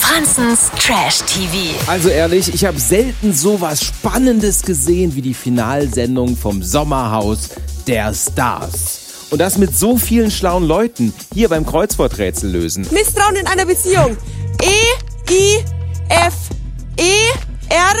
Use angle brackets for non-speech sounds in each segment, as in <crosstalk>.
Franzens Trash TV. Also ehrlich, ich habe selten sowas Spannendes gesehen wie die Finalsendung vom Sommerhaus der Stars. Und das mit so vielen schlauen Leuten hier beim Kreuzworträtsel lösen. Misstrauen in einer Beziehung. E, I, F, E, R,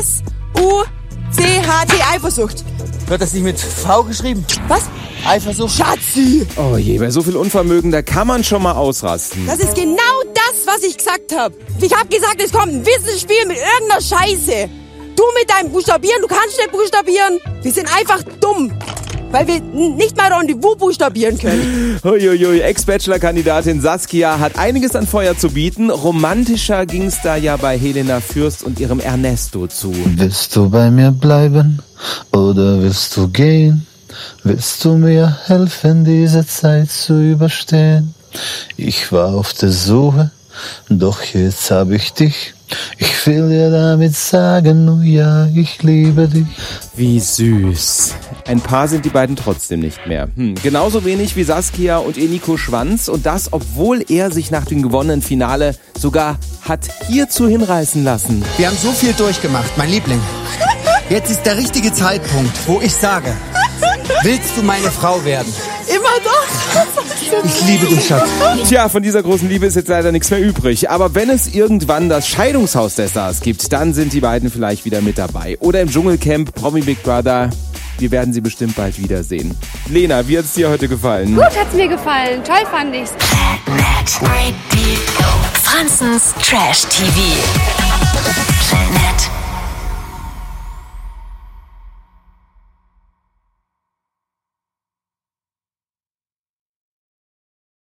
S, U, C, H, T, Eifersucht. Wird das nicht mit V geschrieben? Was? Eifersucht? Schatzi! Oh je, bei so viel Unvermögen, da kann man schon mal ausrasten. Das ist genau das, was ich gesagt habe. Ich habe gesagt, es kommt ein Wissensspiel mit irgendeiner Scheiße. Du mit deinem Buchstabieren, du kannst nicht buchstabieren. Wir sind einfach dumm. Weil wir nicht mal Rendezvous buchstabieren können. <laughs> Uiuiui, Ex-Bachelor-Kandidatin Saskia hat einiges an Feuer zu bieten. Romantischer ging's da ja bei Helena Fürst und ihrem Ernesto zu. Willst du bei mir bleiben oder willst du gehen? Willst du mir helfen, diese Zeit zu überstehen? Ich war auf der Suche, doch jetzt hab ich dich. Ich will dir damit sagen, oh ja, ich liebe dich. Wie süß. Ein Paar sind die beiden trotzdem nicht mehr. Hm, genauso wenig wie Saskia und ihr Nico Schwanz. Und das, obwohl er sich nach dem gewonnenen Finale sogar hat hierzu hinreißen lassen. Wir haben so viel durchgemacht, mein Liebling. Jetzt ist der richtige Zeitpunkt, wo ich sage, willst du meine Frau werden? Immer doch. Ich liebe dich, Schatz. Tja, von dieser großen Liebe ist jetzt leider nichts mehr übrig. Aber wenn es irgendwann das Scheidungshaus der Stars gibt, dann sind die beiden vielleicht wieder mit dabei. Oder im Dschungelcamp, Promi Big Brother. Wir werden sie bestimmt bald wiedersehen. Lena, wie hat's dir heute gefallen? Gut hat's mir gefallen. Toll fand ich's. Franzens Trash TV. Planet